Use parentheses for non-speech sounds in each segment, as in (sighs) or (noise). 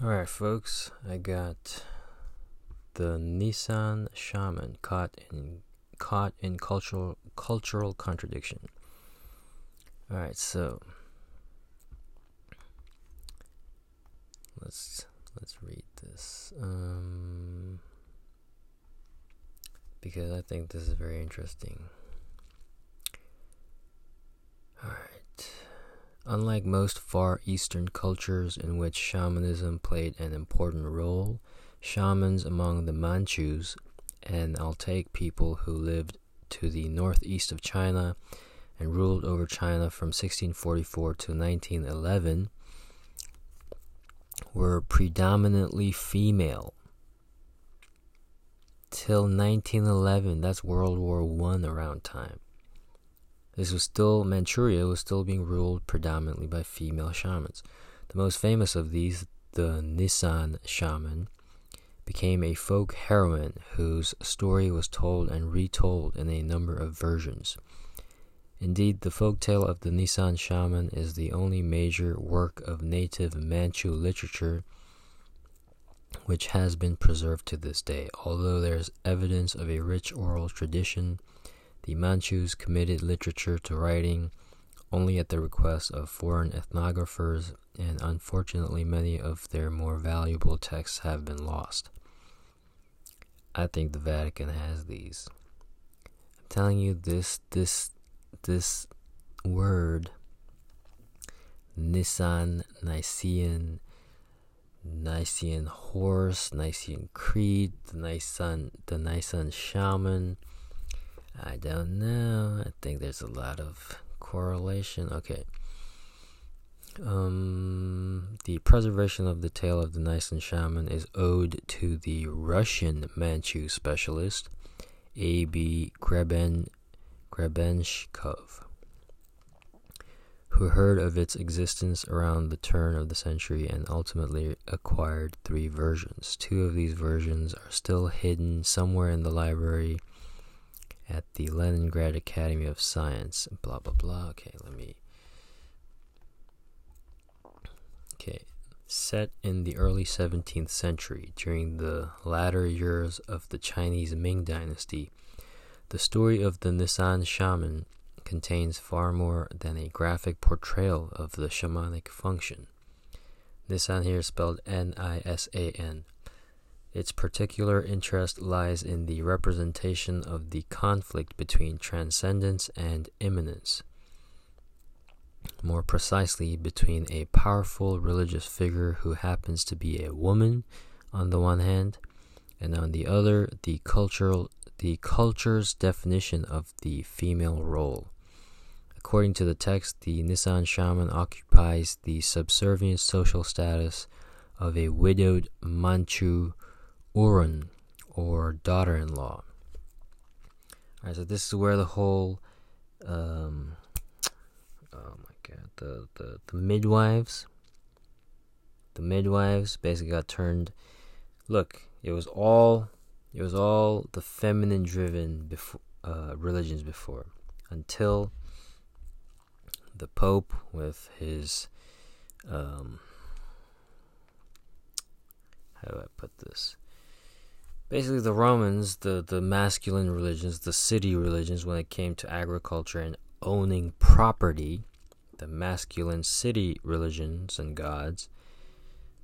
Alright, folks, I got the Nisan shaman caught in caught in cultural cultural contradiction. Alright, so let's let's read this. Um because I think this is very interesting. Alright. Unlike most Far Eastern cultures in which shamanism played an important role, shamans among the Manchus, an Altai people who lived to the northeast of China and ruled over China from 1644 to 1911, were predominantly female. Till 1911, that's World War One around time. This was still Manchuria was still being ruled predominantly by female shamans. The most famous of these, the Nisan shaman, became a folk heroine whose story was told and retold in a number of versions. Indeed, the folk tale of the Nisan shaman is the only major work of native Manchu literature which has been preserved to this day. Although there is evidence of a rich oral tradition the Manchus committed literature to writing only at the request of foreign ethnographers, and unfortunately, many of their more valuable texts have been lost. I think the Vatican has these. I'm telling you, this this this word, Nisan, Nicene, Nicene horse, Nicene creed, the Nicene, the Nicene shaman I don't know. I think there's a lot of correlation. Okay. Um, the preservation of the tale of the Nisan shaman is owed to the Russian Manchu specialist A.B. Greben, Grebenshkov, who heard of its existence around the turn of the century and ultimately acquired three versions. Two of these versions are still hidden somewhere in the library at the Leningrad Academy of Science. Blah blah blah. Okay, let me. Okay, set in the early 17th century during the latter years of the Chinese Ming Dynasty, the story of the Nisan shaman contains far more than a graphic portrayal of the shamanic function. Nisan here is spelled N I S A N. Its particular interest lies in the representation of the conflict between transcendence and immanence. More precisely, between a powerful religious figure who happens to be a woman on the one hand, and on the other, the cultural the culture's definition of the female role. According to the text, the Nisan shaman occupies the subservient social status of a widowed Manchu Urun or daughter-in-law. Alright, so this is where the whole um, oh my god, the, the the midwives the midwives basically got turned look, it was all it was all the feminine driven before uh, religions before until the Pope with his um, how do I put this? Basically the Romans, the, the masculine religions, the city religions, when it came to agriculture and owning property, the masculine city religions and gods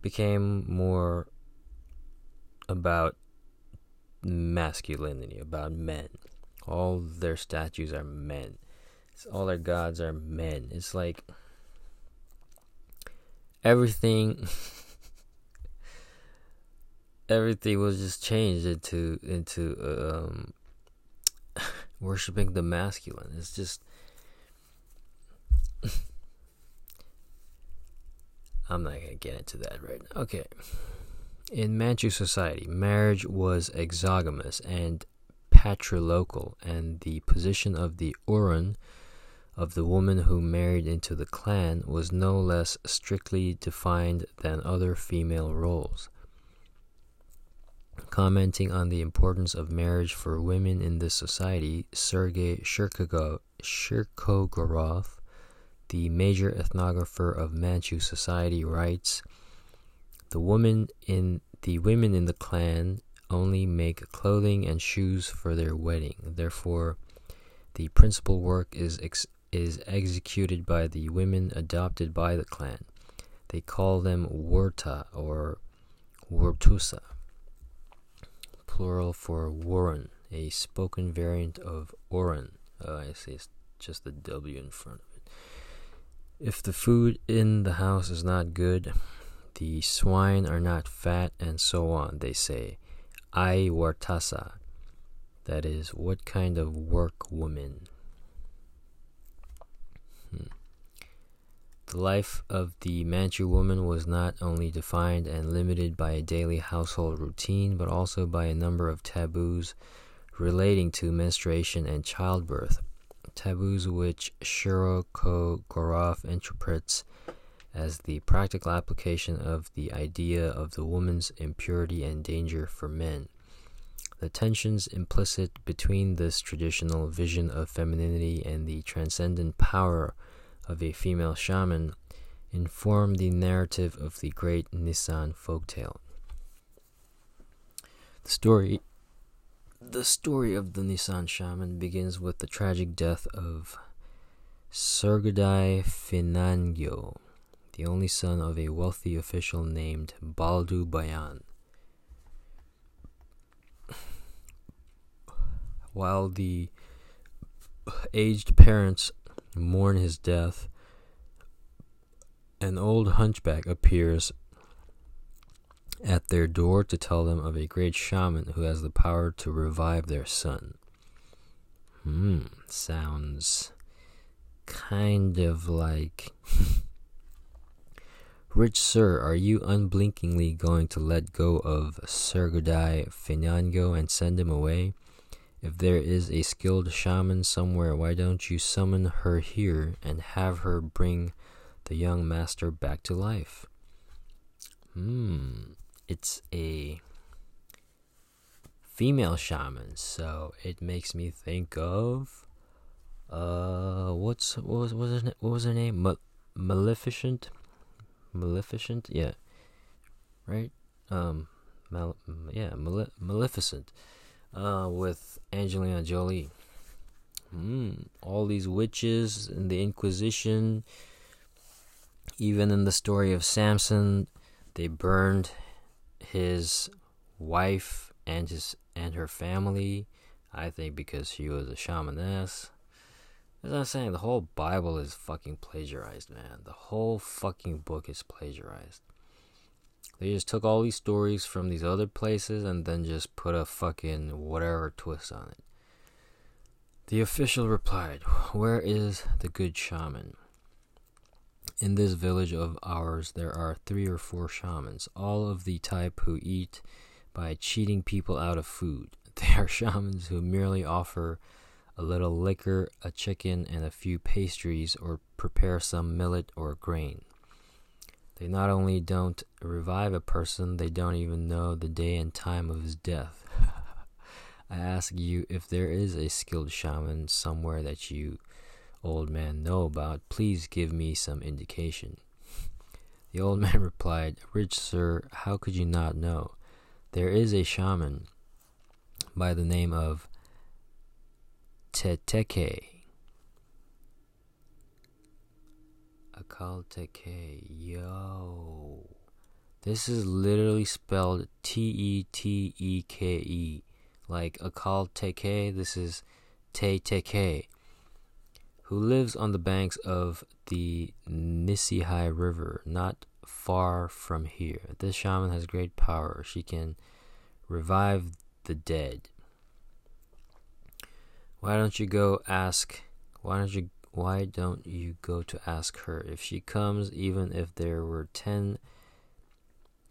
became more about masculinity, about men. All their statues are men. all their gods are men. It's like everything (laughs) everything was just changed into into um, (laughs) worshiping the masculine. It's just (laughs) I'm not gonna get into that right now. Okay. In Manchu society, marriage was exogamous and patrilocal, and the position of the Urun, of the woman who married into the clan, was no less strictly defined than other female roles. Commenting on the importance of marriage for women in this society, Sergei Shirokogoroff, the major ethnographer of Manchu society, writes The women in the women in the clan only make clothing and shoes for their wedding. Therefore, the principal work is ex- is executed by the women adopted by the clan. They call them Wurta or Wurtusa, plural for Warren, a spoken variant of Oren. Oh, I see, it's just the W in front of it. If the food in the house is not good, the swine are not fat, and so on, they say. I Wartasa. That is, what kind of work woman? The life of the Manchu woman was not only defined and limited by a daily household routine, but also by a number of taboos relating to menstruation and childbirth. Taboos which Shirokogoroff interprets as the practical application of the idea of the woman's impurity and danger for men. The tensions implicit between this traditional vision of femininity and the transcendent power of a female shaman inform the narrative of the great Nisan folktale. The story the story of the Nisan shaman begins with the tragic death of Sergadai Finangyo, the only son of a wealthy official named Baldu Bayan. While the aged parents mourn his death, an old hunchback appears at their door to tell them of a great shaman who has the power to revive their son. Hmm, sounds kind of like. (laughs) Rich sir, are you unblinkingly going to let go of Sergodai Finyango and send him away? If there is a skilled shaman somewhere, why don't you summon her here and have her bring the young master back to life? Hmm, it's a female shaman, so it makes me think of uh, what's what was what was her, what was her name? Ma- Maleficent, Maleficent, yeah, right. Um, Mal- yeah, Male- Maleficent uh, with Angelina Jolie. Mm, all these witches and the Inquisition, even in the story of Samson, they burned his wife and his and her family. I think because she was a shamaness. As I'm saying, the whole Bible is fucking plagiarized, man. The whole fucking book is plagiarized. They just took all these stories from these other places and then just put a fucking whatever twist on it. The official replied, Where is the good shaman? In this village of ours, there are three or four shamans, all of the type who eat by cheating people out of food. (laughs) They are shamans who merely offer a little liquor, a chicken, and a few pastries, or prepare some millet or grain. They not only don't revive a person, they don't even know the day and time of his death. (laughs) I ask you if there is a skilled shaman somewhere that you, old man, know about, please give me some indication. (laughs) The old man (laughs) replied, Rich sir, how could you not know? There is a shaman by the name of Teteke Akalteke. Yo. This is literally spelled T E T E K E. Like Akalteke, this is Te Teke. Who lives on the banks of the Nisihai River, not far from here. This shaman has great power. She can revive the dead. Why don't you go ask? Why don't you why don't you go to ask her? If she comes, even if there were ten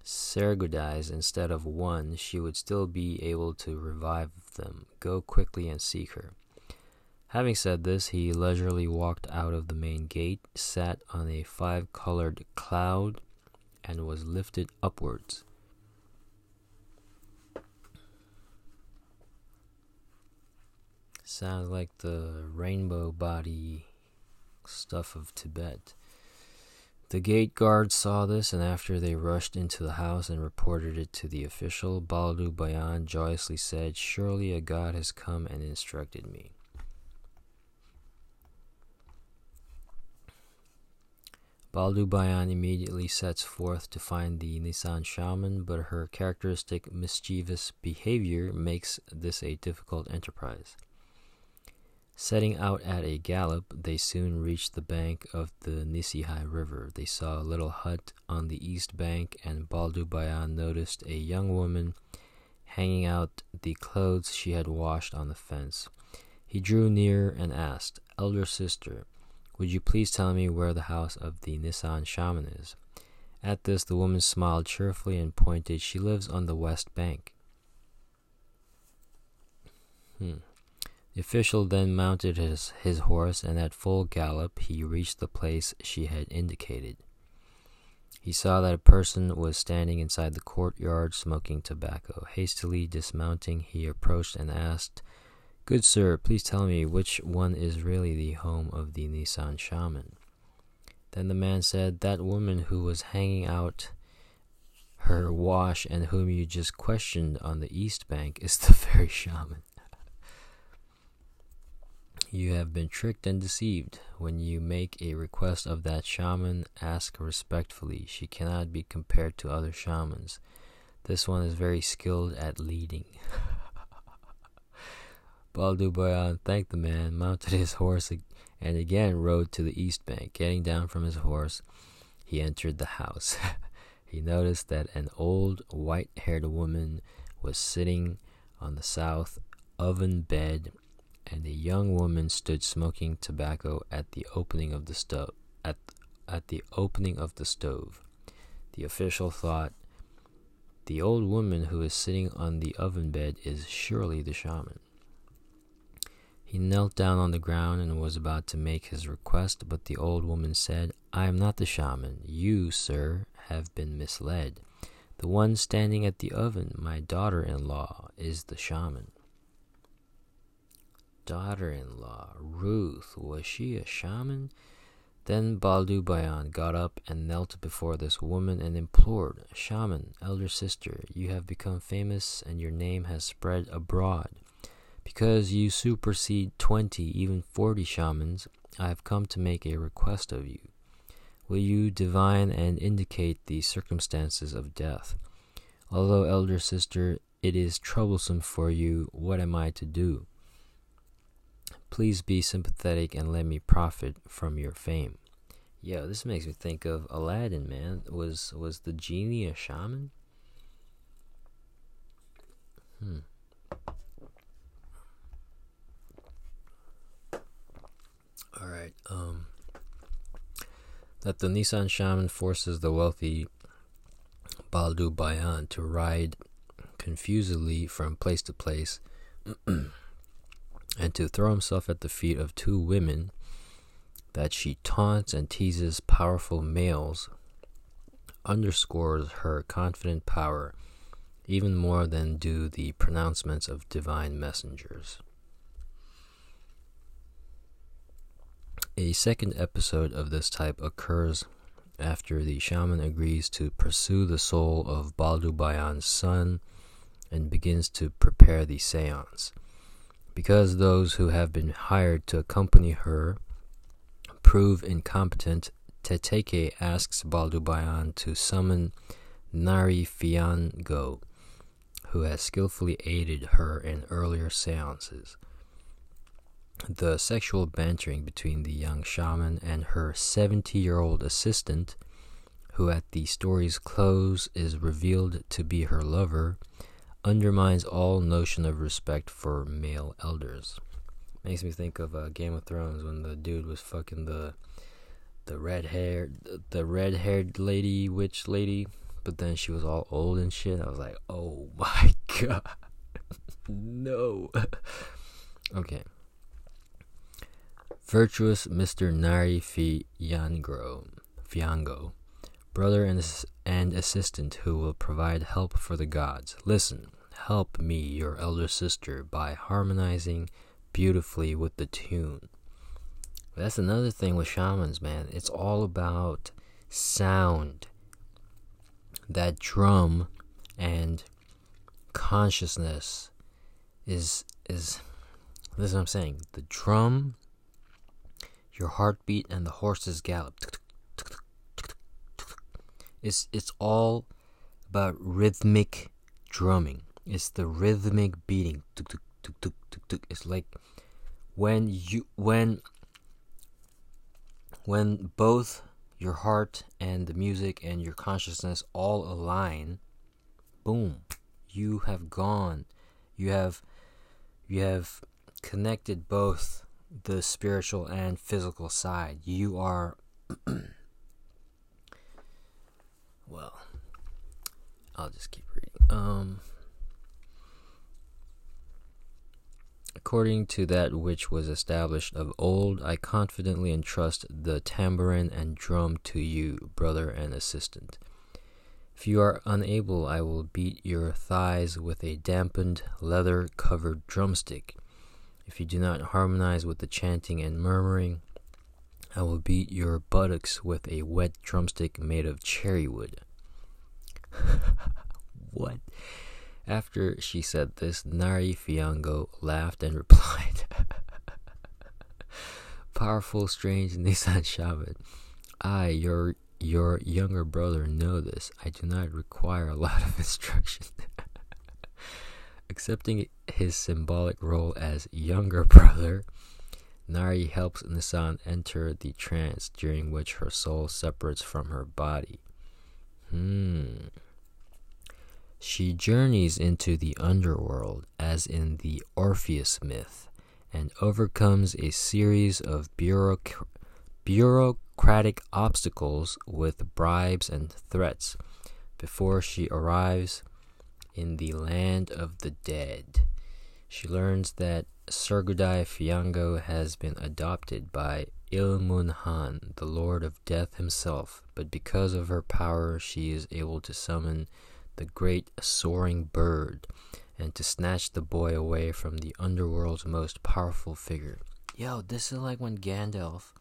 Sergodais instead of one, she would still be able to revive them. Go quickly and seek her. Having said this, he leisurely walked out of the main gate, sat on a five colored cloud, and was lifted upwards. Sounds like the rainbow body stuff of Tibet. The gate guards saw this, and after they rushed into the house and reported it to the official, Baldu Bayan joyously said, Surely a god has come and instructed me. Baldu Bayan immediately sets forth to find the Nisan shaman, but her characteristic mischievous behavior makes this a difficult enterprise. Setting out at a gallop, they soon reached the bank of the Nisihai River. They saw a little hut on the east bank, and Baldu Bayan noticed a young woman hanging out the clothes she had washed on the fence. He drew near and asked, Elder sister, would you please tell me where the house of the Nisan shaman is? At this, the woman smiled cheerfully and pointed. She lives on the west bank. Hmm. The official then mounted his, his horse, and at full gallop he reached the place she had indicated. He saw that a person was standing inside the courtyard smoking tobacco. Hastily dismounting, he approached and asked, Good sir, please tell me which one is really the home of the Nisan shaman. Then the man said, That woman who was hanging out her wash and whom you just questioned on the east bank is the (laughs) very shaman. You have been tricked and deceived. When you make a request of that shaman, ask respectfully. She cannot be compared to other shamans. This one is very skilled at leading. (laughs) Baldu Bayan thanked the man, mounted his horse, and again rode to the east bank. Getting down from his horse, he entered the house. (laughs) he noticed that an old, white haired woman was sitting on the south oven bed, and a young woman stood smoking tobacco at the opening of the stove. At, at the opening of the stove, the official thought, "The old woman who is sitting on the oven bed is surely the shaman." He knelt down on the ground and was about to make his request, but the old woman said, I am not the shaman. You, sir, have been misled. The one standing at the oven, my daughter in law, is the shaman. Daughter in law, Ruth, was she a shaman? Then Baldu Bayan got up and knelt before this woman and implored, Shaman, elder sister, you have become famous and your name has spread abroad. Because you supersede 20, even 40 shamans, I have come to make a request of you. Will you divine and indicate the circumstances of death? Although, elder sister, it is troublesome for you, what am I to do? Please be sympathetic and let me profit from your fame. Yo, this makes me think of Aladdin, man. Was was the genie a shaman? Hmm. All right. Um, that the Nisan shaman forces the wealthy Baldu Bayan to ride confusedly from place to place (clears throat) and to throw himself at the feet of two women that she taunts and teases powerful males underscores her confident power even more than do the pronouncements of divine messengers. A second episode of this type occurs after the shaman agrees to pursue the soul of Baldu Bayan's son and begins to prepare the seance. Because those who have been hired to accompany her prove incompetent, Teteke asks Baldubayan to summon Nari Fiango, who has skillfully aided her in earlier seances. The sexual bantering between the young shaman and her 70 year old assistant, who at the story's close is revealed to be her lover, undermines all notion of respect for male elders. Makes me think of uh, Game of Thrones when the dude was fucking the the red hair the red haired lady witch lady, but then she was all old and shit. I was like, oh (laughs) my god, no. (laughs) okay. Virtuous Mr. Nari Fiangro, Fiango, brother and, and assistant who will provide help for the gods. Listen, help me, your elder sister, by harmonizing beautifully with the tune. That's another thing with shamans, man. It's all about sound. That drum and consciousness is is this is what I'm saying. The drum, your heartbeat, and the horse's gallop. It's it's all about rhythmic drumming. It's the rhythmic beating. It's like when you when when both your heart and the music and your consciousness all align, boom, you have gone. You have you have connected both the spiritual and physical side. You are (clears throat) well, I'll just keep reading. Um According to that which was established of old, I confidently entrust the tambourine and drum to you, brother and assistant. If you are unable, I will beat your thighs with a dampened, leather covered drumstick. If you do not harmonize with the chanting and murmuring, I will beat your buttocks with a wet drumstick made of cherry wood. (laughs) what? After she said this, Nari Fiango laughed and (laughs) replied, Powerful, strange Nisan Shaman. I, your your younger brother, know this. I do not require a lot of (laughs) instruction. Accepting his symbolic role as younger brother, Nari helps Nisan enter the trance during which her soul separates from her body. Hmm. She journeys into the underworld, as in the Orpheus myth, and overcomes a series of bureauc- bureaucratic obstacles with bribes and threats before she arrives in the land of the dead. She learns that Sergudai Fiango has been adopted by Ilmun Han, the Lord of Death himself, but because of her power, she is able to summon the great soaring bird and to snatch the boy away from the underworld's most powerful figure. Yo, this is like when Gandalf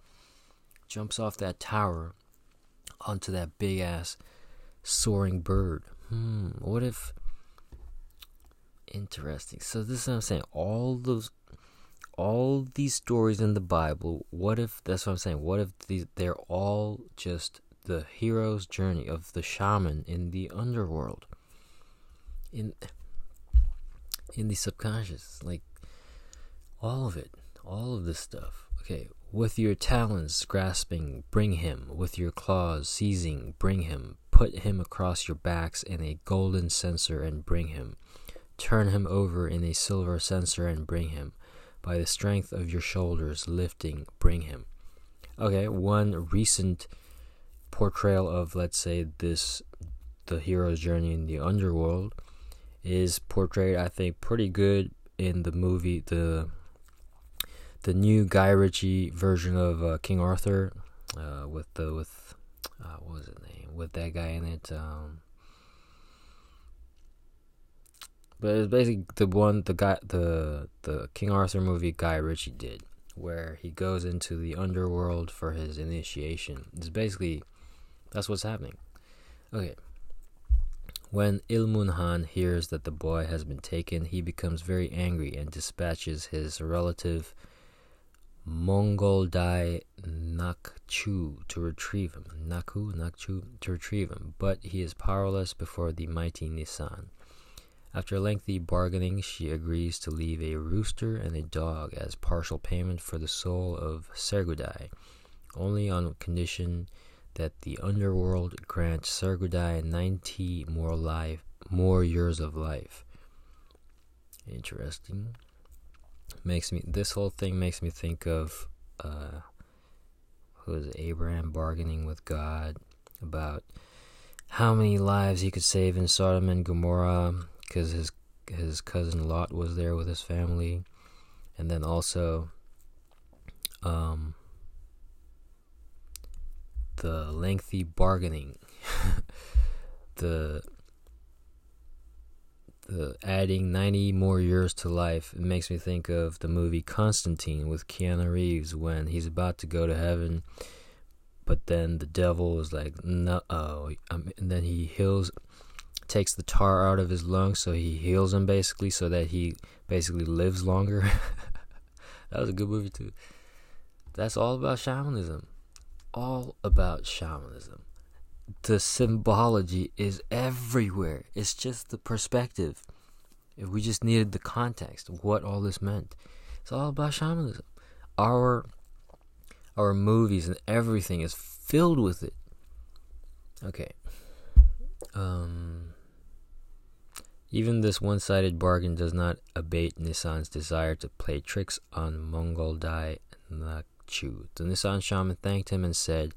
jumps off that tower onto that big ass soaring bird. Hmm, what if. Interesting. So, this is what I'm saying. All those. All these stories in the Bible, what if. That's what I'm saying. What if these, they're all just the hero's journey of the shaman in the underworld in in the subconscious like all of it all of this stuff okay with your talons grasping bring him with your claws seizing bring him put him across your backs in a golden censer and bring him turn him over in a silver censer and bring him. By the strength of your shoulders lifting bring him. Okay one recent portrayal of let's say this the hero's journey in the underworld is portrayed I think pretty good in the movie the the new Guy Ritchie version of uh, King Arthur uh, with the with uh, what was his name? With that guy in it um, but it's basically the one the guy the the King Arthur movie Guy Ritchie did where he goes into the underworld for his initiation. It's basically that's what's happening. Okay. When Ilmun Han hears that the boy has been taken, he becomes very angry and dispatches his relative Mongol Dai Nakchu to retrieve him. Naku, Nakchu to retrieve him, but he is powerless before the mighty Nisan. After lengthy bargaining, she agrees to leave a rooster and a dog as partial payment for the soul of Sergudai, only on condition that the underworld grants Sergudai 90 more life, more years of life. Interesting. Makes me this whole thing makes me think of uh, who is Abraham bargaining with God about how many lives he could save in Sodom and Gomorrah because his his cousin Lot was there with his family, and then also um, the lengthy bargaining, (laughs) the the adding 90 more years to life. It makes me think of the movie Constantine with Keanu Reeves when he's about to go to heaven, but then the devil is like, no, oh, and then he heals, takes the tar out of his lungs, so he heals him basically, so that he basically lives longer. (laughs) that was a good movie too. That's all about shamanism. All about shamanism. The symbology is everywhere. It's just the perspective. If we just needed the context of what all this meant, it's all about shamanism. Our our movies and everything is filled with it. Okay. Um even this one-sided bargain does not abate Nisan's desire to play tricks on Mongol Dai Nakchu. The Nisan shaman thanked him and said,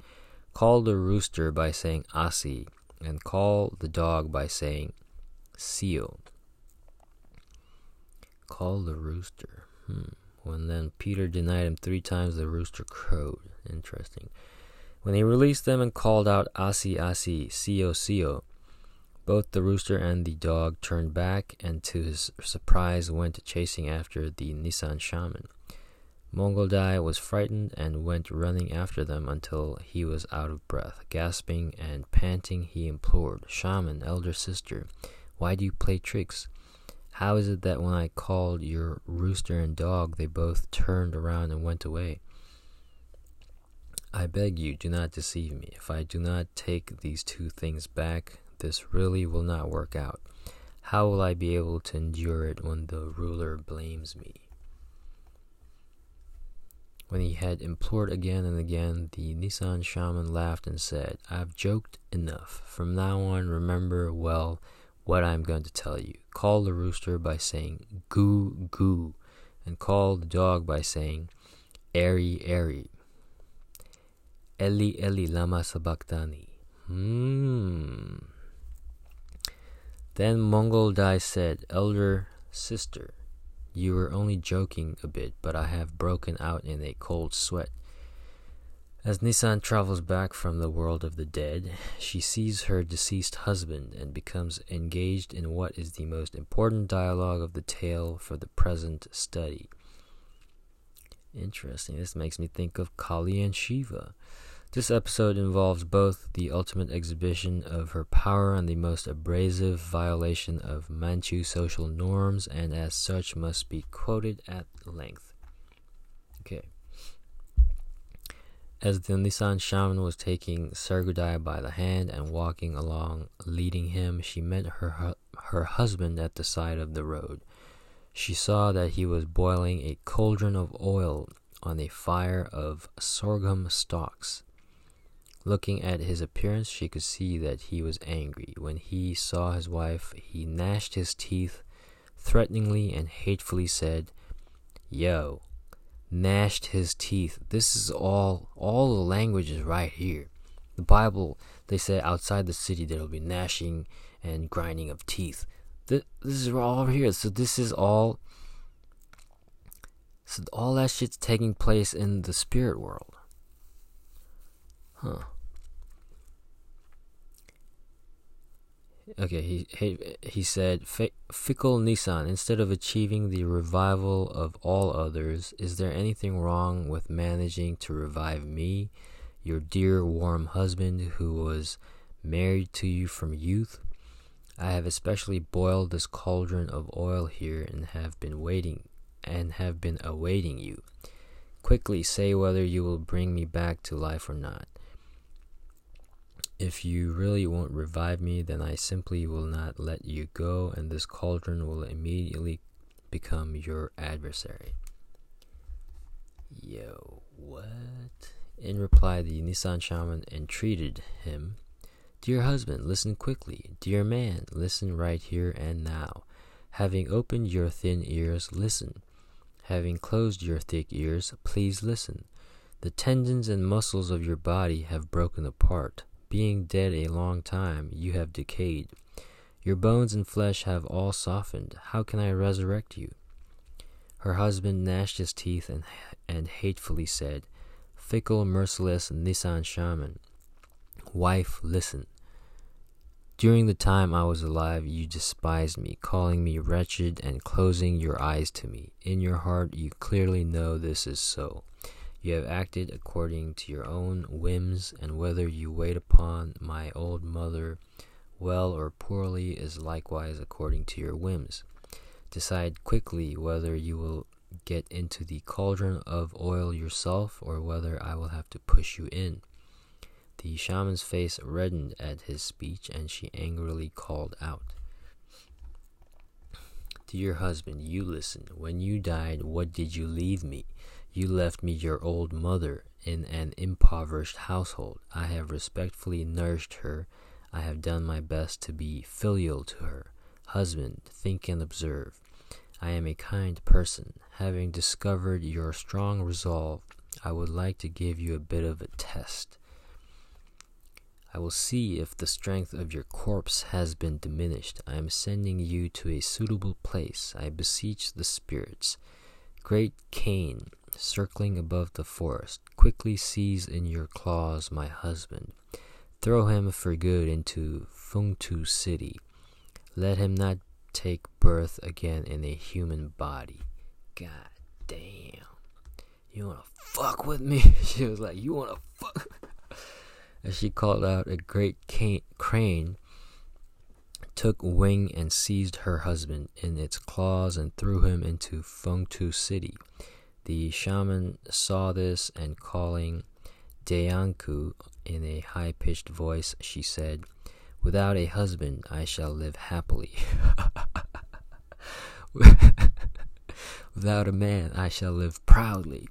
Call the rooster by saying Asi, and call the dog by saying Seal. Call the rooster. Hmm. When then Peter denied him three times, the rooster crowed. Interesting. When he released them and called out Asi Asi, Sio Sio, both the rooster and the dog turned back and to his surprise went chasing after the Nisan shaman. Mongol Dai was frightened and went running after them until he was out of breath. Gasping and panting, he implored, Shaman, elder sister, why do you play tricks? How is it that when I called your rooster and dog, they both turned around and went away? I beg you, do not deceive me. If I do not take these two things back, this really will not work out. How will I be able to endure it when the ruler blames me? When he had implored again and again, the Nisan shaman laughed and said, I've joked enough. From now on, remember well what I am going to tell you. Call the rooster by saying goo goo, and call the dog by saying airy airy. Eli Eli lama sabachthani. Hmm. Then Mongol Dai said, Elder sister, you were only joking a bit, but I have broken out in a cold sweat. As Nisan travels back from the world of the dead, she sees her deceased husband and becomes engaged in what is the most important dialogue of the tale for the present study. Interesting. This makes me think of Kali and Shiva. This episode involves both the ultimate exhibition of her power and the most abrasive violation of Manchu social norms, and as such must be quoted at length. Okay. As the Nisan shaman was taking Sargodai by the hand and walking along, leading him, she met her her husband at the side of the road. She saw that he was boiling a cauldron of oil on a fire of sorghum stalks. Looking at his appearance, she could see that he was angry. When he saw his wife, he gnashed his teeth threateningly and hatefully said, Yo, gnashed his teeth. This is all all the language is right here. The Bible they say outside the city there will be gnashing and grinding of teeth. This, this is all over here. So this is all so all that shit's taking place in the spirit world. Huh. Okay, he he, he said, fickle Nisan, instead of achieving the revival of all others, is there anything wrong with managing to revive me, your dear warm husband who was married to you from youth? I have especially boiled this cauldron of oil here and have been waiting and have been awaiting you. Quickly say whether you will bring me back to life or not. If you really won't revive me, then I simply will not let you go, and this cauldron will immediately become your adversary. Yo, what? In reply, the Nisan shaman entreated him Dear husband, listen quickly. Dear man, listen right here and now. Having opened your thin ears, listen. Having closed your thick ears, please listen. The tendons and muscles of your body have broken apart. Being dead a long time, you have decayed. Your bones and flesh have all softened. How can I resurrect you? Her husband gnashed his teeth and, and hatefully said, Fickle, merciless Nisan shaman, wife, listen. During the time I was alive, you despised me, calling me wretched and closing your eyes to me. In your heart, you clearly know this is so. You have acted according to your own whims, and whether you wait upon my old mother well or poorly is likewise according to your whims. Decide quickly whether you will get into the cauldron of oil yourself or whether I will have to push you in. The shaman's face reddened at his speech, and she angrily called out. Dear husband, you listen. When you died, what did you leave me? You left me your old mother in an impoverished household. I have respectfully nourished her. I have done my best to be filial to her. Husband, think and observe. I am a kind person. Having discovered your strong resolve, I would like to give you a bit of a test. I will see if the strength of your corpse has been diminished. I am sending you to a suitable place. I beseech the spirits. Great Cain, circling above the forest, quickly seize in your claws my husband. Throw him for good into Fengtu city. Let him not take birth again in a human body. God damn. You wanna fuck with me? (laughs) she was like, You wanna fuck? (laughs) as she called out, a great cane, crane took wing and seized her husband in its claws and threw him into Fengtu city. The shaman saw this and calling Dayanku in a high pitched voice, she said, Without a husband, I shall live happily. (laughs) Without a man, I shall live proudly.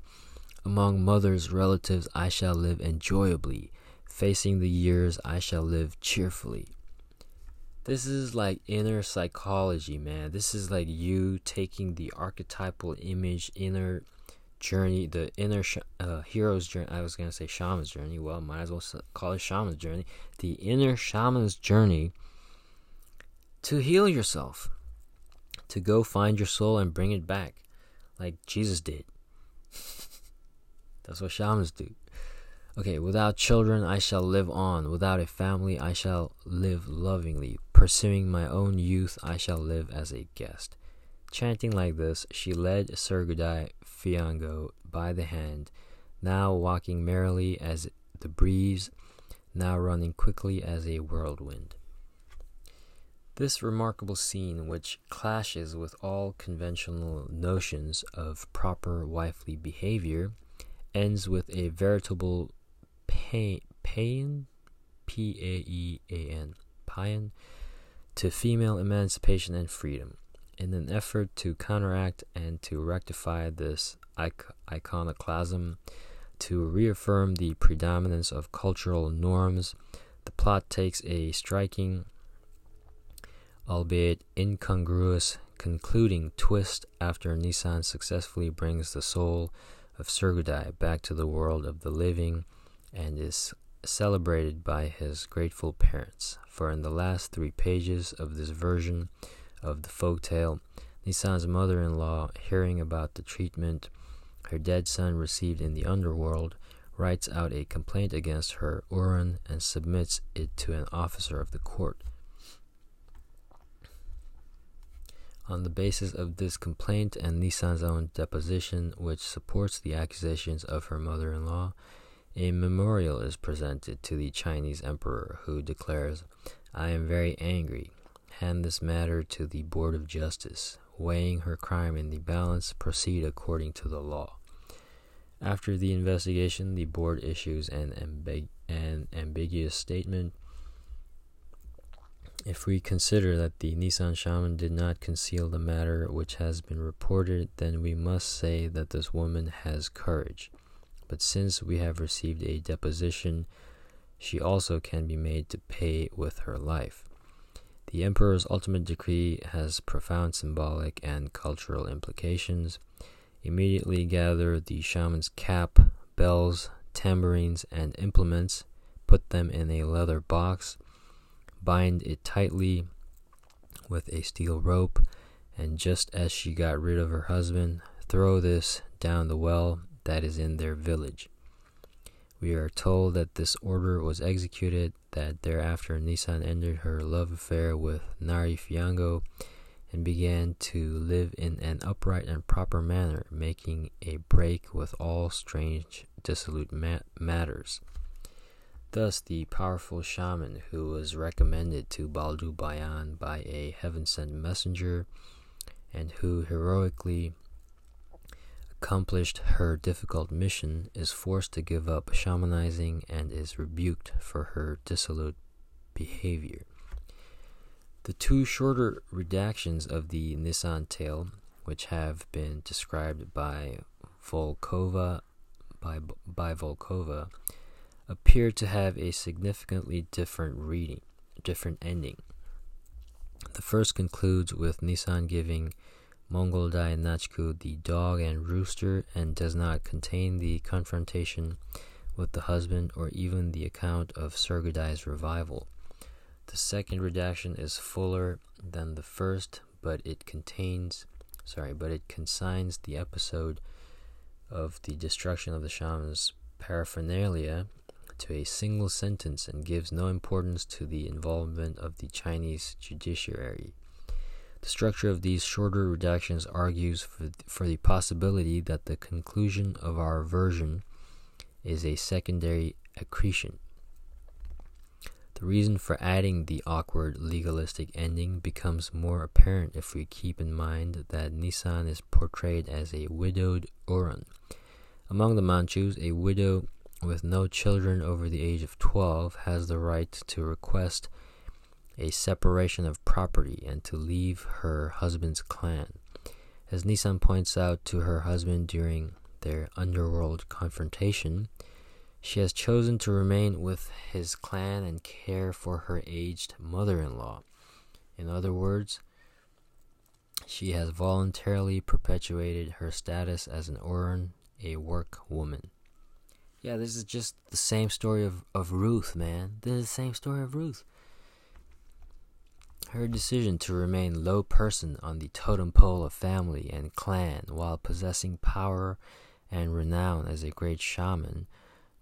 Among mothers, relatives, I shall live enjoyably. Facing the years, I shall live cheerfully. This is like inner psychology, man. This is like you taking the archetypal image, inner journey, the inner sh- uh, hero's journey. I was going to say shaman's journey. Well, might as well call it shaman's journey. The inner shaman's journey to heal yourself, to go find your soul and bring it back, like Jesus did. (laughs) That's what shamans do. Okay, without children I shall live on. Without a family I shall live lovingly. Pursuing my own youth I shall live as a guest. Chanting like this, she led Sergudai Fiango by the hand, now walking merrily as the breeze, now running quickly as a whirlwind. This remarkable scene, which clashes with all conventional notions of proper wifely behavior, ends with a veritable pain, paean, P A E A N, paean, to female emancipation and freedom. In an effort to counteract and to rectify this iconoclasm, to reaffirm the predominance of cultural norms, the plot takes a striking, albeit incongruous, concluding twist after Nisan successfully brings the soul of Sergudai back to the world of the living and is celebrated by his grateful parents. For in the last three pages of this version of the folk tale, Nisan's mother in law, hearing about the treatment her dead son received in the underworld, writes out a complaint against her Uran and submits it to an officer of the court. On the basis of this complaint and Nisan's own deposition, which supports the accusations of her mother in law, a memorial is presented to the Chinese emperor, who declares, I am very angry. Hand this matter to the Board of Justice. Weighing her crime in the balance, proceed according to the law. After the investigation, the board issues an, ambig- an ambiguous statement. If we consider that the Nisan shaman did not conceal the matter which has been reported, then we must say that this woman has courage. But since we have received a deposition, she also can be made to pay with her life. The emperor's ultimate decree has profound symbolic and cultural implications. Immediately gather the shaman's cap, bells, tambourines, and implements, put them in a leather box, bind it tightly with a steel rope, and just as she got rid of her husband, throw this down the well that is in their village. We are told that this order was executed, that thereafter Nisan ended her love affair with Nari Fiango, and began to live in an upright and proper manner, making a break with all strange, dissolute ma- matters. Thus, the powerful shaman who was recommended to Baldu Bayan by a heaven sent messenger and who heroically accomplished her difficult mission is forced to give up shamanizing and is rebuked for her dissolute behavior. The two shorter redactions of the Nisan tale, which have been described by Volkova, by, by Volkova, appear to have a significantly different reading, different ending. The first concludes with Nisan giving Monggoldai Nakcu the dog and rooster and does not contain the confrontation with the husband or even the account of Sergudai's revival. The second redaction is fuller than the first, but it contains sorry, but it consigns the episode of the destruction of the shaman's paraphernalia to a single sentence and gives no importance to the involvement of the Chinese judiciary. The structure of these shorter redactions argues for, for the possibility that the conclusion of our version is a secondary accretion. The reason for adding the awkward legalistic ending becomes more apparent if we keep in mind that Nisan is portrayed as a widowed Oran. Among the Manchus, a widow with no children over the age of 12 has the right to request a separation of property and to leave her husband's clan. As Nisan points out to her husband during their underworld confrontation, she has chosen to remain with his clan and care for her aged mother in law. In other words, she has voluntarily perpetuated her status as an Oran, a work woman. Yeah, this is just the same story of, of Ruth, man. This is the same story of Ruth. Her decision to remain low person on the totem pole of family and clan while possessing power and renown as a great shaman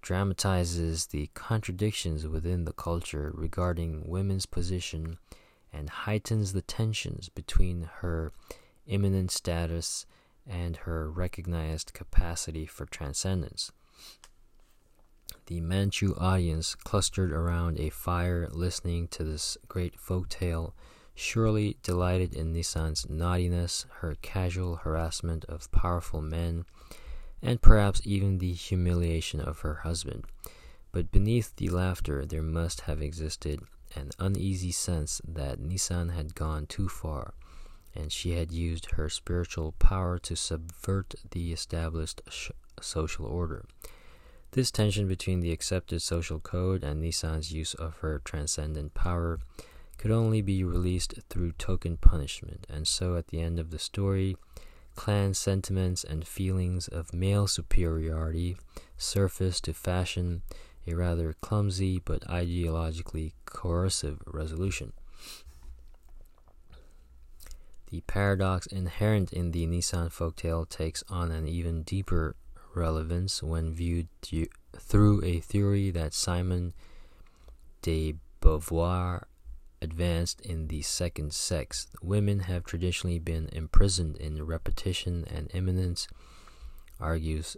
dramatizes the contradictions within the culture regarding women's position and heightens the tensions between her immanent status and her recognized capacity for transcendence. The Manchu audience clustered around a fire listening to this great folk tale, surely delighted in Nisan's naughtiness, her casual harassment of powerful men, and perhaps even the humiliation of her husband. But beneath the laughter, there must have existed an uneasy sense that Nisan had gone too far, and she had used her spiritual power to subvert the established sh- social order. This tension between the accepted social code and Nisan's use of her transcendent power could only be released through token punishment, and so at the end of the story, clan sentiments and feelings of male superiority surface to fashion a rather clumsy but ideologically coercive resolution. The paradox inherent in the Nisan folktale takes on an even deeper relevance when viewed through a theory that Simone de Beauvoir advanced in the second sex. Women have traditionally been imprisoned in repetition and immanence, argues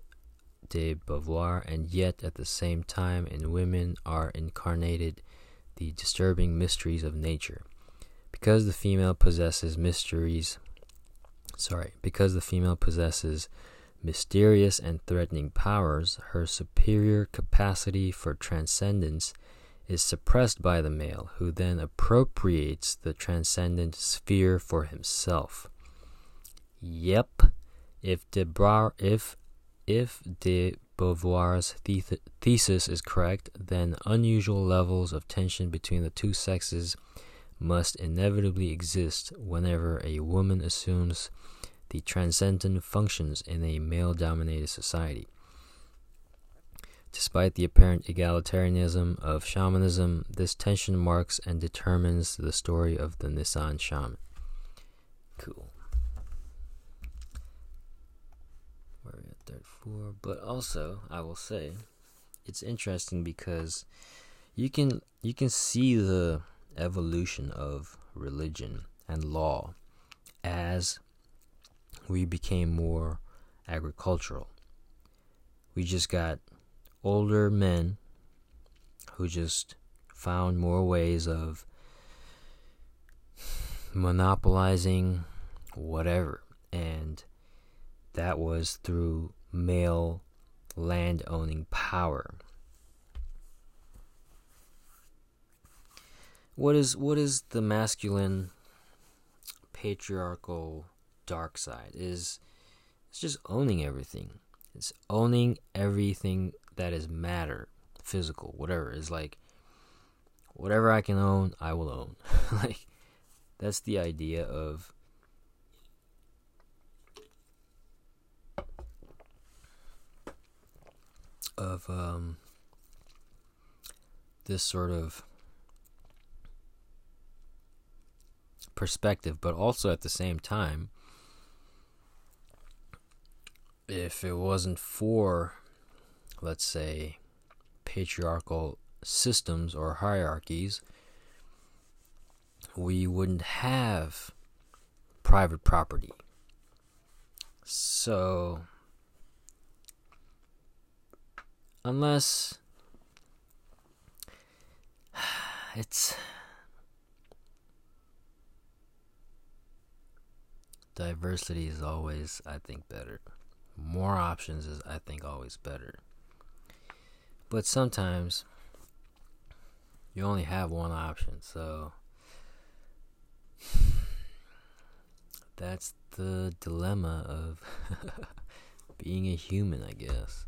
de Beauvoir, and yet at the same time in women are incarnated the disturbing mysteries of nature. Because the female possesses mysteries, sorry, because the female possesses mysterious and threatening powers, her superior capacity for transcendence is suppressed by the male, who then appropriates the transcendent sphere for himself. Yep, if de, Bra- if, if de Beauvoir's the- thesis is correct, then unusual levels of tension between the two sexes must inevitably exist whenever a woman assumes the transcendent functions in a male dominated society. Despite the apparent egalitarianism of shamanism, this tension marks and determines the story of the Nisan shaman. Cool. We're at 34, but also I will say it's interesting because you can you can see the evolution of religion and law as we became more agricultural. We just got older men who just found more ways of monopolizing whatever. And that was through male land owning power. What is what is the masculine patriarchal dark side? Is it's just owning everything. It's owning everything that is matter, physical, whatever. Is like whatever I can own, I will own. (laughs) like that's the idea of of um, this sort of perspective, but also at the same time, if it wasn't for, let's say, patriarchal systems or hierarchies, we wouldn't have private property. So, unless (sighs) it's diversity is always i think better more options is i think always better. But sometimes you only have one option so (sighs) that's the dilemma of (laughs) being a human i guess